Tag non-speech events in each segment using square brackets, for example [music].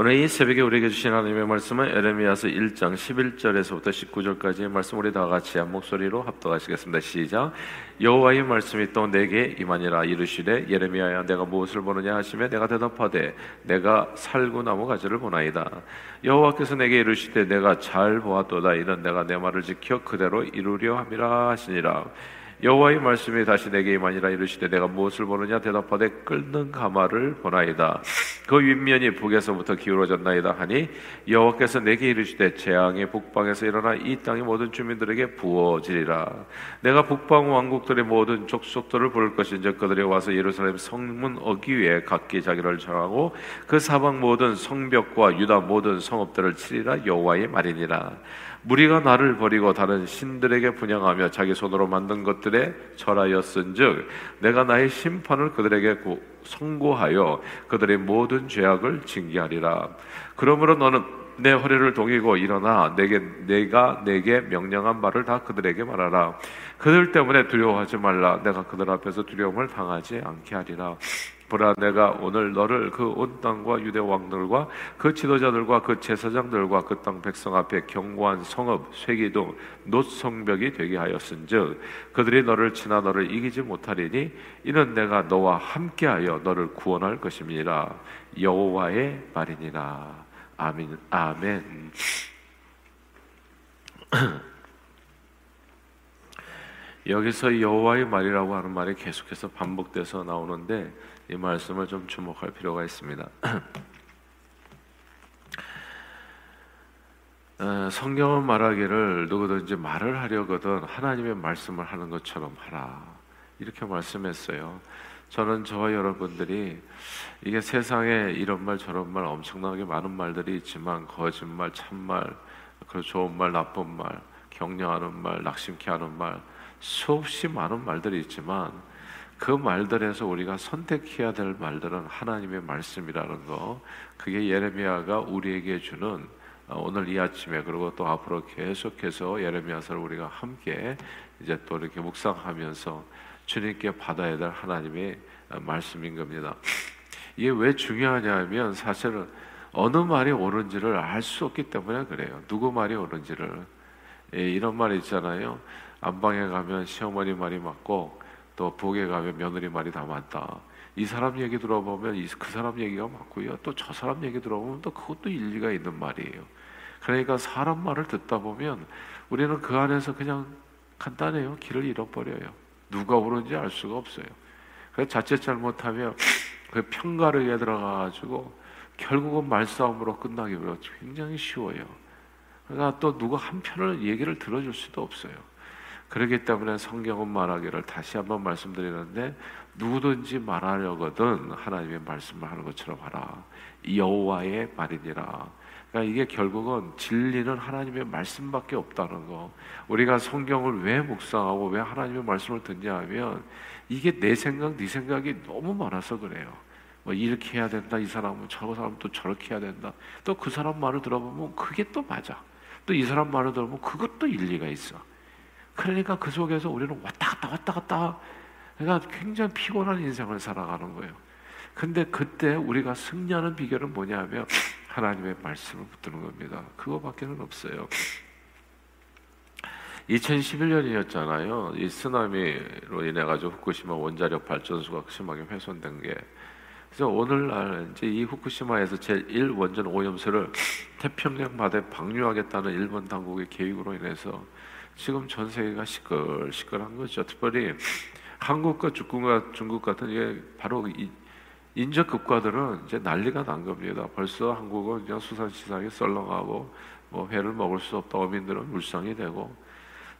오늘 이 새벽에 우리에게 주신 하나님의 말씀은 에레미야서 1장 11절에서부터 19절까지의 말씀 우리 다 같이 한 목소리로 합독하시겠습니다. 시작. 여호와의 말씀이 또 내게 임하니라 이르시되 예레미야야 내가 무엇을 보느냐 하시며 내가 대답하되 내가 살구나무 가지를 보나이다. 여호와께서 내게 이르시되 내가 잘 보았도다 이는 내가 내 말을 지켜 그대로 이루려 함이라 하시니라. 여호와의 말씀이 다시 내게 임하니라 이르시되 내가 무엇을 보느냐? 대답하되 끓는 가마를 보나이다. 그 윗면이 북에서부터 기울어졌나이다 하니 여호와께서 내게 이르시되 재앙의 북방에서 일어나 이 땅의 모든 주민들에게 부어지리라. 내가 북방 왕국들의 모든 족속들을 부를 것인즉 그들이 와서 예루살렘 성문 어귀에 각기 자기를 정하고 그 사방 모든 성벽과 유다 모든 성읍들을 치리라 여호와의 말이니라 무리가 나를 버리고 다른 신들에게 분양하며 자기 손으로 만든 것들에 절하였은즉 내가 나의 심판을 그들에게 선고하여 그들의 모든 죄악을 징계하리라. 그러므로 너는 내 허리를 동이고 일어나 내게 내가 내게 명령한 말을 다 그들에게 말하라. 그들 때문에 두려워하지 말라. 내가 그들 앞에서 두려움을 당하지 않게 하리라. 보라 내가 오늘 너를 그 온 땅과 유대 왕들과 그 지도자들과 그 제사장들과 그 땅 백성 앞에 경고한 성읍 쇠기둥 노성벽이 되게 하였은즉 그들이 너를 지나 너를 이기지 못하리니 이는 내가 너와 함께하여 너를 구원할 것임이니라 여호와의 말이니라. 아멘 아멘. [clears throat] 여기서 여호와의 말이라고 하는 말이 계속해서 반복돼서 나오는데 이 말씀을 좀 주목할 필요가 있습니다. [clears throat] 어, 성경은 말하기를 누구든지 말을 하려거든 하나님의 말씀을 하는 것처럼 하라 이렇게 말씀했어요. 저는 저와 여러분들이 이게 세상에 이런 말 저런 말 엄청나게 많은 말들이 있지만 거짓말, 참말, 그 좋은 말, 나쁜 말, 격려하는 말, 낙심케 하는 말 수없이 많은 말들이 있지만 그 말들에서 우리가 선택해야 될 말들은 하나님의 말씀이라는 거. 그게 예레미야가 우리에게 주는 어, 오늘 이 아침에 그리고 또 앞으로 계속해서 예레미야서를 우리가 함께 이제 또 이렇게 묵상하면서 주님께 받아야 될 하나님의 어, 말씀인 겁니다. 이게 왜 중요하냐면 사실은 어느 말이 옳은지를 알 수 없기 때문에 그래요. 누구 말이 옳은지를 예, 이런 말 있잖아요. 안방에 가면 시어머니 말이 맞고 또 부엌에 가면 며느리 말이 다 맞다. 이 사람 얘기 들어보면 그 사람 얘기가 맞고요. 또 저 사람 얘기 들어보면 또 그것도 일리가 있는 말이에요. 그러니까 사람 말을 듣다 보면 우리는 그 안에서 그냥 간단해요. 길을 잃어버려요. 누가 옳은지 알 수가 없어요. 그래서 자칫 잘못하면 그 편가르기에 들어가가지고 결국은 말싸움으로 끝나기 굉장히 쉬워요. 그러니까 또 누가 한 편을 얘기를 들어줄 수도 없어요. 그렇기 때문에 성경은 말하기를 다시 한번 말씀드리는데 누구든지 말하려거든 하나님의 말씀을 하는 것처럼 하라. 여호와의 말이니라. 그러니까 이게 결국은 진리는 하나님의 말씀밖에 없다는 거. 우리가 성경을 왜 묵상하고 왜 하나님의 말씀을 듣냐 하면 이게 내 생각, 네 생각이 너무 많아서 그래요. 뭐 이렇게 해야 된다. 이 사람은 저 사람은 또 저렇게 해야 된다. 또 그 사람 말을 들어보면 그게 또 맞아. 또 이 사람 말을 들어보면 그것도 일리가 있어. 그러니까 그 속에서 우리는 왔다 갔다 왔다 갔다 그러니까 굉장히 피곤한 인생을 살아가는 거예요. 근데 그때 우리가 승리하는 비결은 뭐냐면 하나님의 말씀을 붙드는 겁니다. 그거밖에는 없어요. 2011년이었잖아요. 이 쓰나미로 인해 가지고 후쿠시마 원자력 발전소가 심하게 훼손된 게 그래서 오늘날 이제 이 후쿠시마에서 제1 원전 오염수를 태평양 바다에 방류하겠다는 일본 당국의 계획으로 인해서 지금 전 세계가 시끌시끌한 거죠. 특별히 한국과 중국과 중국 같은 게 바로 이 인적 국가들은 이제 난리가 난 겁니다. 벌써 한국은 그냥 수산시장에 썰렁하고 뭐 회를 먹을 수 없다. 어민들은 물상이 되고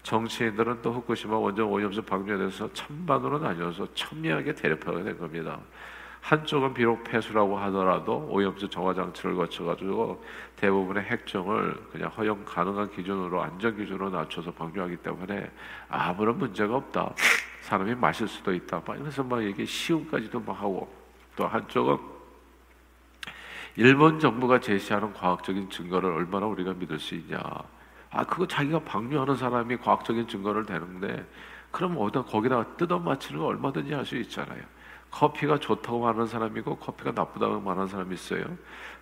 정치인들은 또 후쿠시마 원전 오염수 방류에 대해서 찬반으로 나뉘어서 첨예하게 대립하게 된 겁니다. 한쪽은 비록 폐수라고 하더라도 오염수 정화 장치를 거쳐가지고 대부분의 핵종을 그냥 허용 가능한 기준으로 안전 기준으로 낮춰서 방류하기 때문에 아무런 문제가 없다. 사람이 마실 수도 있다. 그래서 막 이게 시음까지도 막 하고 또 한쪽은 일본 정부가 제시하는 과학적인 증거를 얼마나 우리가 믿을 수 있냐. 아 그거 자기가 방류하는 사람이 과학적인 증거를 대는데 그럼 어디다 거기다가 뜯어 맞히는 거 얼마든지 할 수 있잖아요. 커피가 좋다고 말하는 사람이고 커피가 나쁘다고 말하는 사람이 있어요.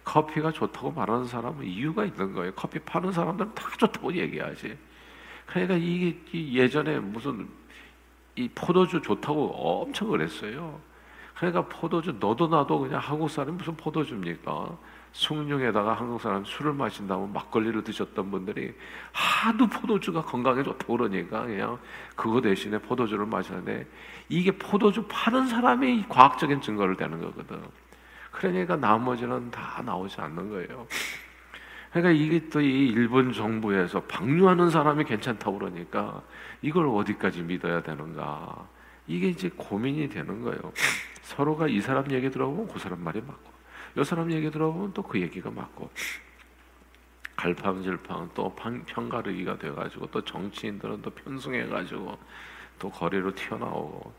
커피가 좋다고 말하는 사람은 이유가 있는 거예요. 커피 파는 사람들은 다 좋다고 얘기하지. 그러니까 이게 예전에 무슨 이 포도주 좋다고 엄청 그랬어요. 그러니까 포도주 너도 나도 그냥 한국 사람이 무슨 포도주입니까? 숭늉에다가 한국 사람 술을 마신다면 막걸리를 드셨던 분들이 하도 포도주가 건강에 좋다고 그러니까 그냥 그거 대신에 포도주를 마시는데 이게 포도주 파는 사람이 과학적인 증거를 대는 거거든. 그러니까 나머지는 다 나오지 않는 거예요. 그러니까 이게 또 이 일본 정부에서 방류하는 사람이 괜찮다고 그러니까 이걸 어디까지 믿어야 되는가. 이게 이제 고민이 되는 거예요. 서로가 이 사람 얘기 들어보면 그 사람 말이 맞고, 이 사람 얘기 들어보면 또 그 얘기가 맞고, 갈팡질팡 또 편가르기가 돼가지고 또 정치인들은 또 편승해가지고 또 거리로 튀어나오고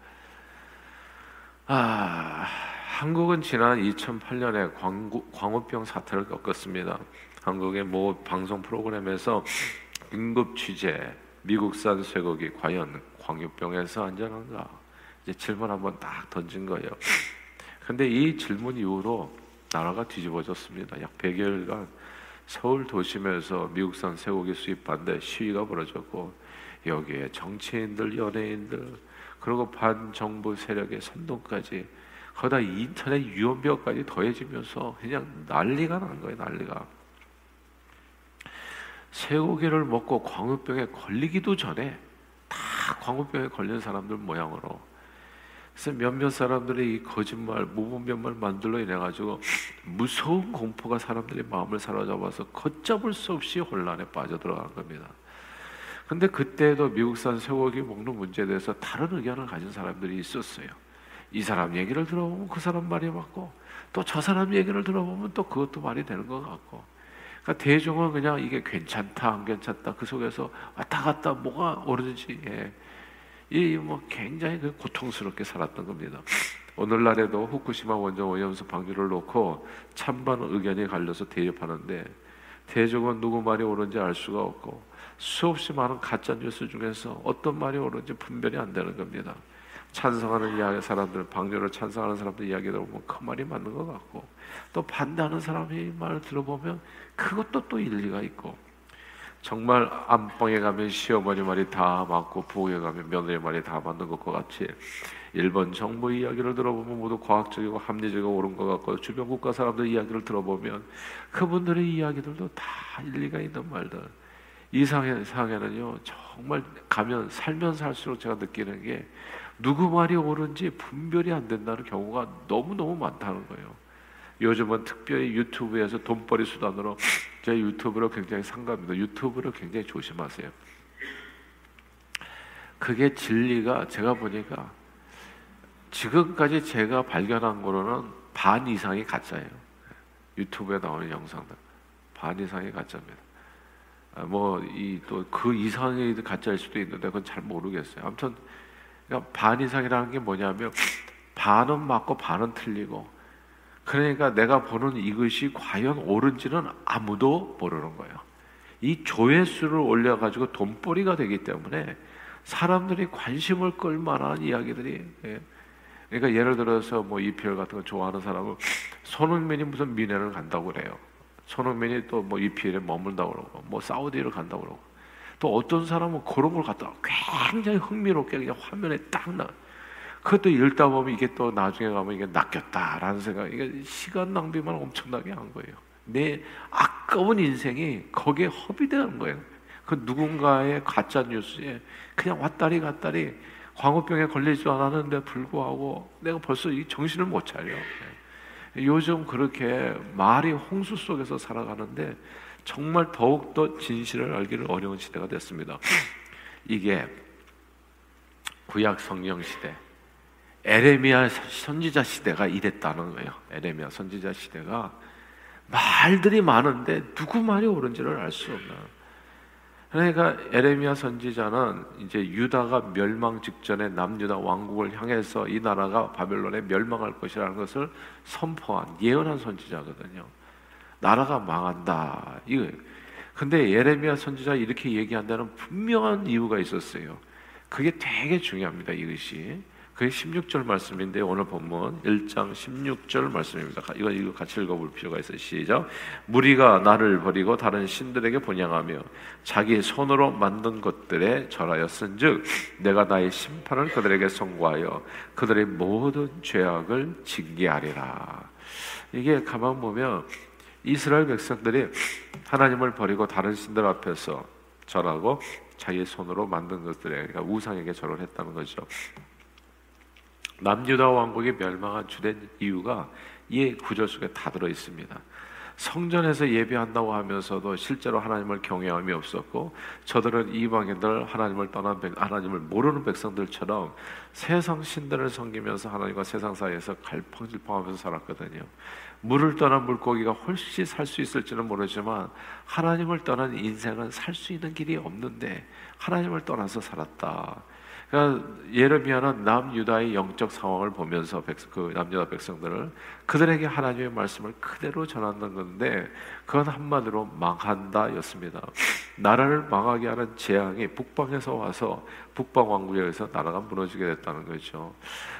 아 한국은 지난 2008년에 광구, 광우병 사태를 겪었습니다. 한국의 모 방송 프로그램에서 긴급 취재 미국산 쇠고기 과연 광우병에서 안전한가 이제 질문 한번 딱 던진 거예요. 근데 이 질문 이후로 나라가 뒤집어졌습니다. 약 100여일간 서울 도심에서 미국산 쇠고기 수입 반대 시위가 벌어졌고 여기에 정치인들, 연예인들 그리고 반정부 세력의 선동까지 거다 인터넷 유언비어까지 더해지면서 그냥 난리가 난 거예요, 난리가. 쇠고기를 먹고 광우병에 걸리기도 전에 다 광우병에 걸린 사람들 모양으로 그래서 몇몇 사람들이 이 거짓말, 무분별말 만들로 인해 가지고 무서운 공포가 사람들의 마음을 사로잡아서 걷잡을 수 없이 혼란에 빠져들어간 겁니다. 근데 그때도 미국산 쇠고기 먹는 문제에 대해서 다른 의견을 가진 사람들이 있었어요. 이 사람 얘기를 들어보면 그 사람 말이 맞고 또 저 사람 얘기를 들어보면 또 그것도 말이 되는 것 같고 그러니까 대중은 그냥 이게 괜찮다 안 괜찮다 그 속에서 왔다 갔다 뭐가 옳은지 예. 이 뭐 굉장히 그 고통스럽게 살았던 겁니다. 오늘날에도 후쿠시마 원전 오염수 방류를 놓고 찬반 의견이 갈려서 대립하는데 대중은 누구 말이 옳은지 알 수가 없고 수없이 많은 가짜 뉴스 중에서 어떤 말이 옳은지 분별이 안 되는 겁니다. 찬성하는 이야기 사람들, 방류를 찬성하는 사람들 이야기 들어보면 그 말이 맞는 것 같고 또 반대하는 사람의 말을 들어보면 그것도 또 일리가 있고 정말 안방에 가면 시어머니 말이 다 맞고 부엌에 가면 며느리 말이 다 맞는 것과 같이 일본 정부 이야기를 들어보면 모두 과학적이고 합리적이고 옳은 것 같고 주변 국가 사람들 이야기를 들어보면 그분들의 이야기들도 다 일리가 있는 말들. 이 상해, 상해는요 정말 가면 살면 살수록 제가 느끼는 게 누구 말이 옳은지 분별이 안 된다는 경우가 너무 너무 많다는 거예요 요즘은 특별히 유튜브에서 돈벌이 수단으로 제 유튜브를 굉장히 상갑니다. 유튜브를 굉장히 조심하세요. 그게 진리가 제가 보니까 지금까지 제가 발견한 거로는 반 이상이 가짜예요. 유튜브에 나오는 영상들 반 이상이 가짜입니다. 아, 뭐이 또 그 이상이 가짜일 수도 있는데 그건 잘 모르겠어요. 아무튼 그러니까 반 이상이라는 게 뭐냐면 반은 맞고 반은 틀리고 그러니까 내가 보는 이것이 과연 옳은지는 아무도 모르는 거예요. 이 조회수를 올려가지고 돈벌이가 되기 때문에 사람들이 관심을 끌 만한 이야기들이 예. 그러니까 예를 들어서 뭐 이별 같은 거 좋아하는 사람은 손흥민이 무슨 미네를 간다고 그래요. 손흥민이 또뭐 이피엘에 머물다고 그러고 뭐 사우디를 간다고 그러고 또 어떤 사람은 그런 걸 갖다가 굉장히 흥미롭게 그냥 화면에 딱 나. 그것도 읽다 보면 이게 또 나중에 가면 이게 낚였다라는 생각, 이게 시간 낭비만 엄청나게 한 거예요. 내 아까운 인생이 거기에 허비되는 거예요. 그 누군가의 가짜 뉴스에 그냥 왔다리 갔다리 광우병에 걸리지 않았는데 불구하고 내가 벌써 이 정신을 못 차려. 요즘 그렇게 말이 홍수 속에서 살아가는데 정말 더욱더 진실을 알기를 어려운 시대가 됐습니다. 이게 구약 성경 시대, 에레미야 선지자 시대가 이랬다는 거예요. 에레미야 선지자 시대가 말들이 많은데 누구 말이 옳은지를 알 수 없는. 그러니까 에레미야 선지자는 이제 유다가 멸망 직전에 남유다 왕국을 향해서 이 나라가 바벨론에 멸망할 것이라는 것을 선포한 예언한 선지자거든요. 나라가 망한다. 이거. 근데 예레미야 선지자 이렇게 얘기한 데는 분명한 이유가 있었어요. 그게 되게 중요합니다. 이것이. 그게 16절 말씀인데 오늘 본문 1장 16절 말씀입니다. 이거 이거 같이 읽어볼 필요가 있어요. 시작. 무리가 나를 버리고 다른 신들에게 본향하며 자기 손으로 만든 것들에 절하였은즉 내가 나의 심판을 그들에게 선고하여 그들의 모든 죄악을 징계하리라. 이게 가만 보면 이스라엘 백성들이 하나님을 버리고 다른 신들 앞에서 절하고 자기 손으로 만든 것들에 그러니까 우상에게 절을 했다는 거죠. 남유다 왕국이 멸망한 주된 이유가 이 구절 속에 다 들어 있습니다. 성전에서 예배한다고 하면서도 실제로 하나님을 경외함이 없었고 저들은 이방인들 하나님을 떠난 백, 하나님을 모르는 백성들처럼 세상 신들을 섬기면서 하나님과 세상 사이에서 갈팡질팡하면서 살았거든요. 물을 떠난 물고기가 훨씬 살 수 있을지는 모르지만 하나님을 떠난 인생은 살 수 있는 길이 없는데 하나님을 떠나서 살았다. 그러니까 예레미야는 남유다의 영적 상황을 보면서 백성, 그 남유다 백성들을 그들에게 하나님의 말씀을 그대로 전하는 건데 그건 한마디로 망한다였습니다. 나라를 망하게 하는 재앙이 북방에서 와서 북방 왕국에 의해서 나라가 무너지게 됐다는 거죠.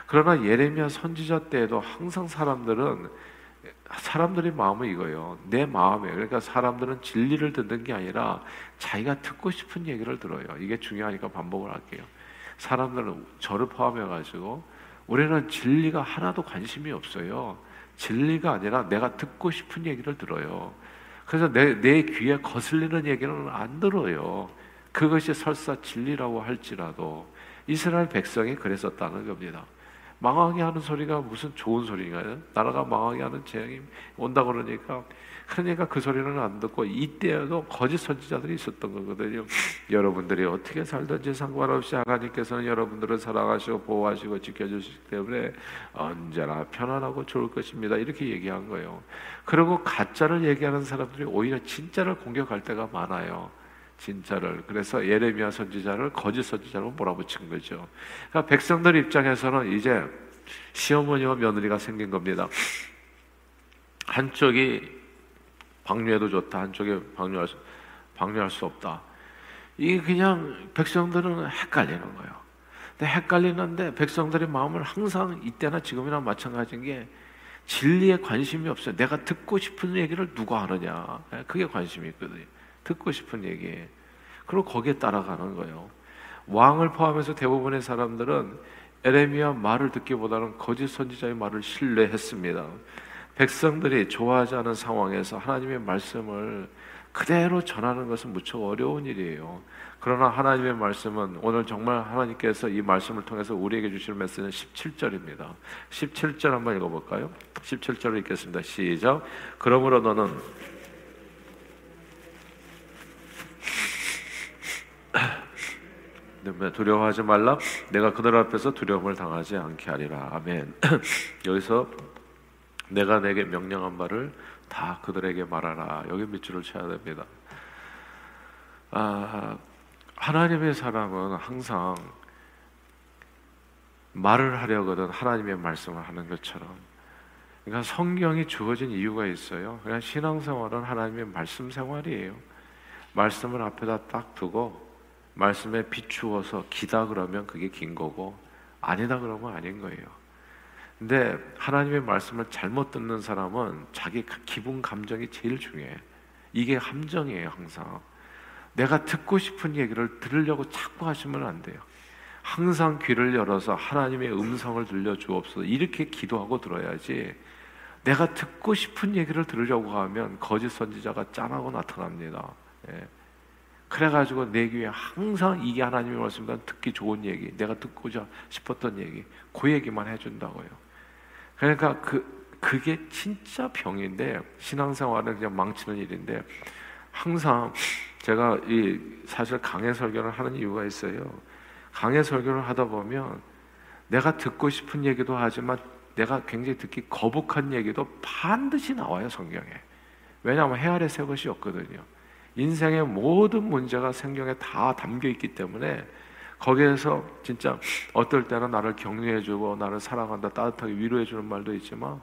그러나 예레미야 선지자 때에도 항상 사람들은 사람들의 마음은 이거예요. 내 마음에 그러니까 사람들은 진리를 듣는 게 아니라 자기가 듣고 싶은 얘기를 들어요. 이게 중요하니까 반복을 할게요. 사람들은 저를 포함해 가지고 우리는 진리가 하나도 관심이 없어요. 진리가 아니라 내가 듣고 싶은 얘기를 들어요. 그래서 내, 내 귀에 거슬리는 얘기는 안 들어요. 그것이 설사 진리라고 할지라도 이스라엘 백성이 그랬었다는 겁니다. 망하게 하는 소리가 무슨 좋은 소리인가요? 나라가 망하게 하는 재앙이 온다 그러니까 그러니까 그 소리는 안 듣고 이때에도 거짓 선지자들이 있었던 거거든요. 여러분들이 어떻게 살든지 상관없이 하나님께서는 여러분들을 사랑하시고 보호하시고 지켜주시기 때문에 언제나 편안하고 좋을 것입니다. 이렇게 얘기한 거예요. 그리고 가짜를 얘기하는 사람들이 오히려 진짜를 공격할 때가 많아요. 진짜를 그래서 예레미야 선지자를 거짓 선지자로 몰아붙인 거죠. 그러니까 백성들 입장에서는 이제 시어머니와 며느리가 생긴 겁니다. 한쪽이 방류해도 좋다. 한쪽에 방류할 수, 방류할 수 없다. 이게 그냥 백성들은 헷갈리는 거예요. 근데 헷갈리는데 백성들의 마음을 항상 이때나 지금이나 마찬가지인 게 진리에 관심이 없어요. 내가 듣고 싶은 얘기를 누가 하느냐. 예, 그게 관심이 있거든요. 듣고 싶은 얘기. 그리고 거기에 따라가는 거예요. 왕을 포함해서 대부분의 사람들은 에레미야 말을 듣기보다는 거짓 선지자의 말을 신뢰했습니다. 백성들이 좋아하지 않은 상황에서 하나님의 말씀을 그대로 전하는 것은 무척 어려운 일이에요. 그러나 하나님의 말씀은 오늘 정말 하나님께서 이 말씀을 통해서 우리에게 주시는 메시지는 17절입니다. 17절 한번 읽어볼까요? 17절을 읽겠습니다. 시작. 그러므로 너는 [laughs] 두려워하지 말라. 내가 그들 앞에서 두려움을 당하지 않게 하리라. 아멘. [clears throat] 여기서 내가 내게 명령한 바를 다 그들에게 말하라. 여기 밑줄을 쳐야 됩니다. 아, 하나님의 사람은 항상 말을 하려거든 하나님의 말씀을 하는 것처럼. 그러니까 성경이 주어진 이유가 있어요. 그냥 신앙생활은 하나님의 말씀 생활이에요. 말씀을 앞에다 딱 두고 말씀에 비추어서 기다 그러면 그게 긴 거고 아니다 그러면 아닌 거예요. 근데 하나님의 말씀을 잘못 듣는 사람은 자기 기분 감정이 제일 중요해. 이게 함정이에요, 항상. 내가 듣고 싶은 얘기를 들으려고 자꾸 하시면 안 돼요. 항상 귀를 열어서 하나님의 음성을 들려 주옵소서. 이렇게 기도하고 들어야지. 내가 듣고 싶은 얘기를 들으려고 하면 거짓 선지자가 짠하고 나타납니다. 예. 그래가지고 내 귀에 항상 이게 하나님의 말씀보다 듣기 좋은 얘기, 내가 듣고자 싶었던 얘기, 그 얘기만 해준다고요. 그러니까 그 그게 진짜 병인데 신앙생활을 그냥 망치는 일인데 항상 제가 이 사실 강해 설교를 하는 이유가 있어요. 강해 설교를 하다 보면 내가 듣고 싶은 얘기도 하지만 내가 굉장히 듣기 거북한 얘기도 반드시 나와요 성경에. 왜냐하면 해 아래 새 것이 없거든요. 인생의 모든 문제가 성경에 다 담겨 있기 때문에 거기에서 진짜 어떨 때는 나를 격려해주고 나를 사랑한다 따뜻하게 위로해주는 말도 있지만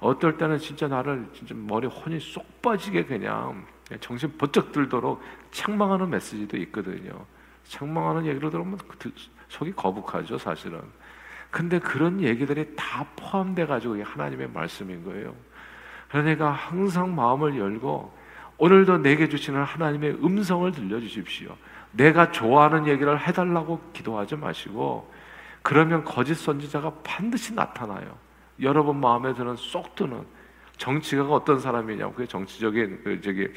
어떨 때는 진짜 나를 진짜 머리 혼이 쏙 빠지게 그냥 정신 번쩍 들도록 책망하는 메시지도 있거든요. 책망하는 얘기를 들으면 그 속이 거북하죠, 사실은. 근데 그런 얘기들이 다 포함돼 가지고 하나님의 말씀인 거예요. 그러니까 항상 마음을 열고 오늘도 내게 주시는 하나님의 음성을 들려 주십시오. 내가 좋아하는 얘기를 해달라고 기도하지 마시고 그러면 거짓 선지자가 반드시 나타나요. 여러분 마음에 드는 쏙 드는 정치가가 어떤 사람이냐고 그게 정치적인 그 저기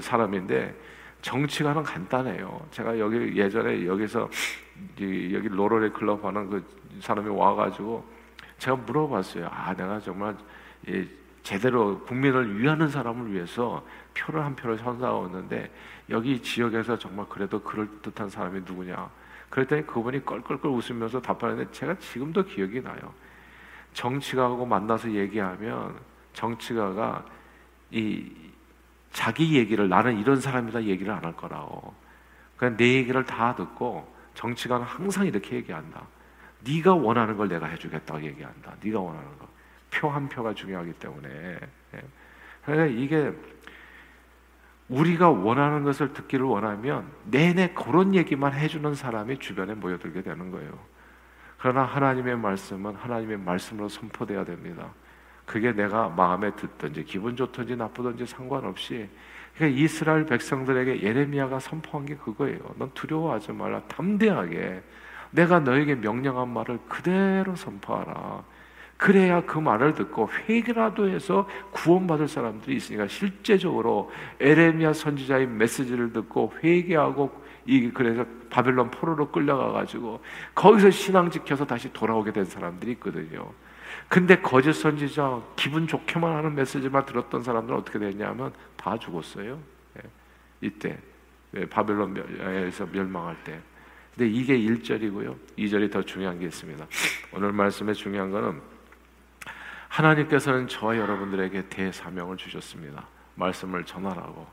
사람인데 정치가는 간단해요. 제가 여기 예전에 여기서 여기 로로레 클럽 하는 그 사람이 와가지고 제가 물어봤어요. 아 내가 정말 제대로 국민을 위하는 사람을 위해서 표를 한 표를 선사하는데 여기 지역에서 정말 그래도 그럴 듯한 사람이 누구냐? 그랬더니 그분이 껄껄껄 웃으면서 답하는데 제가 지금도 기억이 나요. 정치가하고 만나서 얘기하면 정치가가 이 자기 얘기를 나는 이런 사람이다 얘기를 안 할 거라고. 그냥 내 얘기를 다 듣고 정치가는 항상 이렇게 얘기한다. 네가 원하는 걸 내가 해주겠다고 얘기한다. 네가 원하는 거. 표 한 표가 중요하기 때문에. 예. 그러니까 이게 우리가 원하는 것을 듣기를 원하면 내내 그런 얘기만 해주는 사람이 주변에 모여들게 되는 거예요. 그러나 하나님의 말씀은 하나님의 말씀으로 선포돼야 됩니다. 그게 내가 마음에 듣든지 기분 좋든지 나쁘든지 상관없이 그러니까 이스라엘 백성들에게 예레미야가 선포한 게 그거예요. 넌 두려워하지 말라. 담대하게 내가 너에게 명령한 말을 그대로 선포하라. 그래야 그 말을 듣고 회개라도 해서 구원받을 사람들이 있으니까 실제적으로 에레미야 선지자의 메시지를 듣고 회개하고 이 그래서 바벨론 포로로 끌려가 가지고 거기서 신앙 지켜서 다시 돌아오게 된 사람들이 있거든요. 근데 거짓 선지자 기분 좋게만 하는 메시지만 들었던 사람들은 어떻게 됐냐면 다 죽었어요. 예. 이때 예, 바벨론에서 멸망할 때. 근데 이게 1절이고요. 2절이 더 중요한 게 있습니다. 오늘 말씀의 중요한 거는 하나님께서는 저와 여러분들에게 대사명을 주셨습니다. 말씀을 전하라고.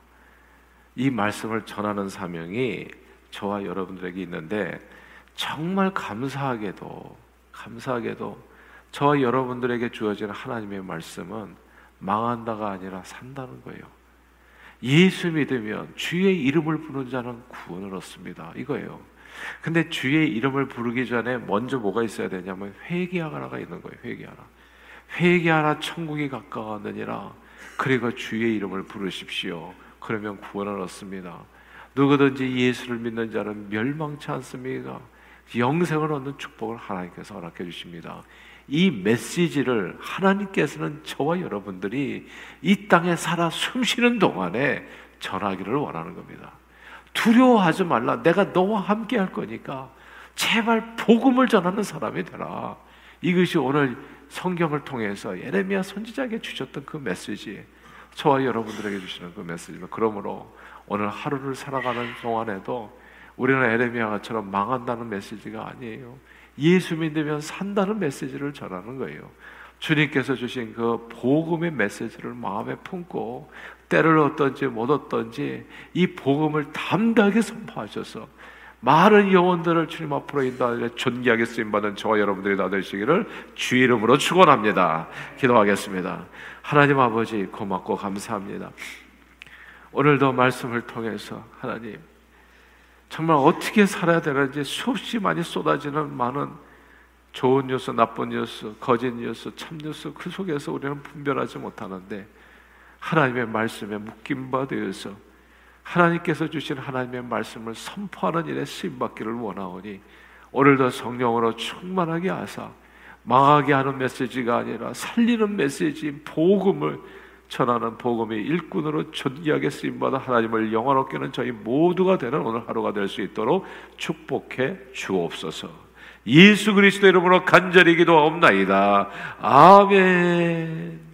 이 말씀을 전하는 사명이 저와 여러분들에게 있는데 정말 감사하게도 감사하게도 저와 여러분들에게 주어진 하나님의 말씀은 망한다가 아니라 산다는 거예요. 예수 믿으면 주의 이름을 부르는 자는 구원을 얻습니다. 이거예요. 근데 주의 이름을 부르기 전에 먼저 뭐가 있어야 되냐면 회개하라가 있는 거예요. 회개하라. 회개하라 천국이 가까웠느니라 그리고 주의 이름을 부르십시오. 그러면 구원을 얻습니다. 누구든지 예수를 믿는 자는 멸망치 않습니다. 영생을 얻는 축복을 하나님께서 허락해 주십니다. 이 메시지를 하나님께서는 저와 여러분들이 이 땅에 살아 숨쉬는 동안에 전하기를 원하는 겁니다. 두려워하지 말라. 내가 너와 함께 할 거니까 제발 복음을 전하는 사람이 되라. 이것이 오늘 성경을 통해서 예레미야 선지자에게 주셨던 그 메시지, 저와 여러분들에게 주시는 그 메시지는 그러므로 오늘 하루를 살아가는 동안에도 우리는 에레미야처럼 망한다는 메시지가 아니에요. 예수 믿으면 산다는 메시지를 전하는 거예요. 주님께서 주신 그 복음의 메시지를 마음에 품고 때를 얻든지 못 얻든지 이 복음을 담대하게 선포하셔서 많은 영혼들을 주님 앞으로 인도하여 존귀하게 쓰임받은 저와 여러분들이 다 되시기를 주 이름으로 축원합니다. 기도하겠습니다. 하나님 아버지 고맙고 감사합니다. 오늘도 말씀을 통해서 하나님 정말 어떻게 살아야 되는지 수없이 많이 쏟아지는 많은 좋은 뉴스, 나쁜 뉴스, 거짓 뉴스, 참 뉴스 그 속에서 우리는 분별하지 못하는데 하나님의 말씀에 묶임 바 되어서 하나님께서 주신 하나님의 말씀을 선포하는 일에 쓰임 받기를 원하오니 오늘도 성령으로 충만하게 하사 망하게 하는 메시지가 아니라 살리는 메시지 복음을 전하는 복음의 일꾼으로 존귀하게 쓰임받아 하나님을 영원롭게는 저희 모두가 되는 오늘 하루가 될 수 있도록 축복해 주옵소서. 예수 그리스도 이름으로 간절히 기도하옵나이다. 아멘.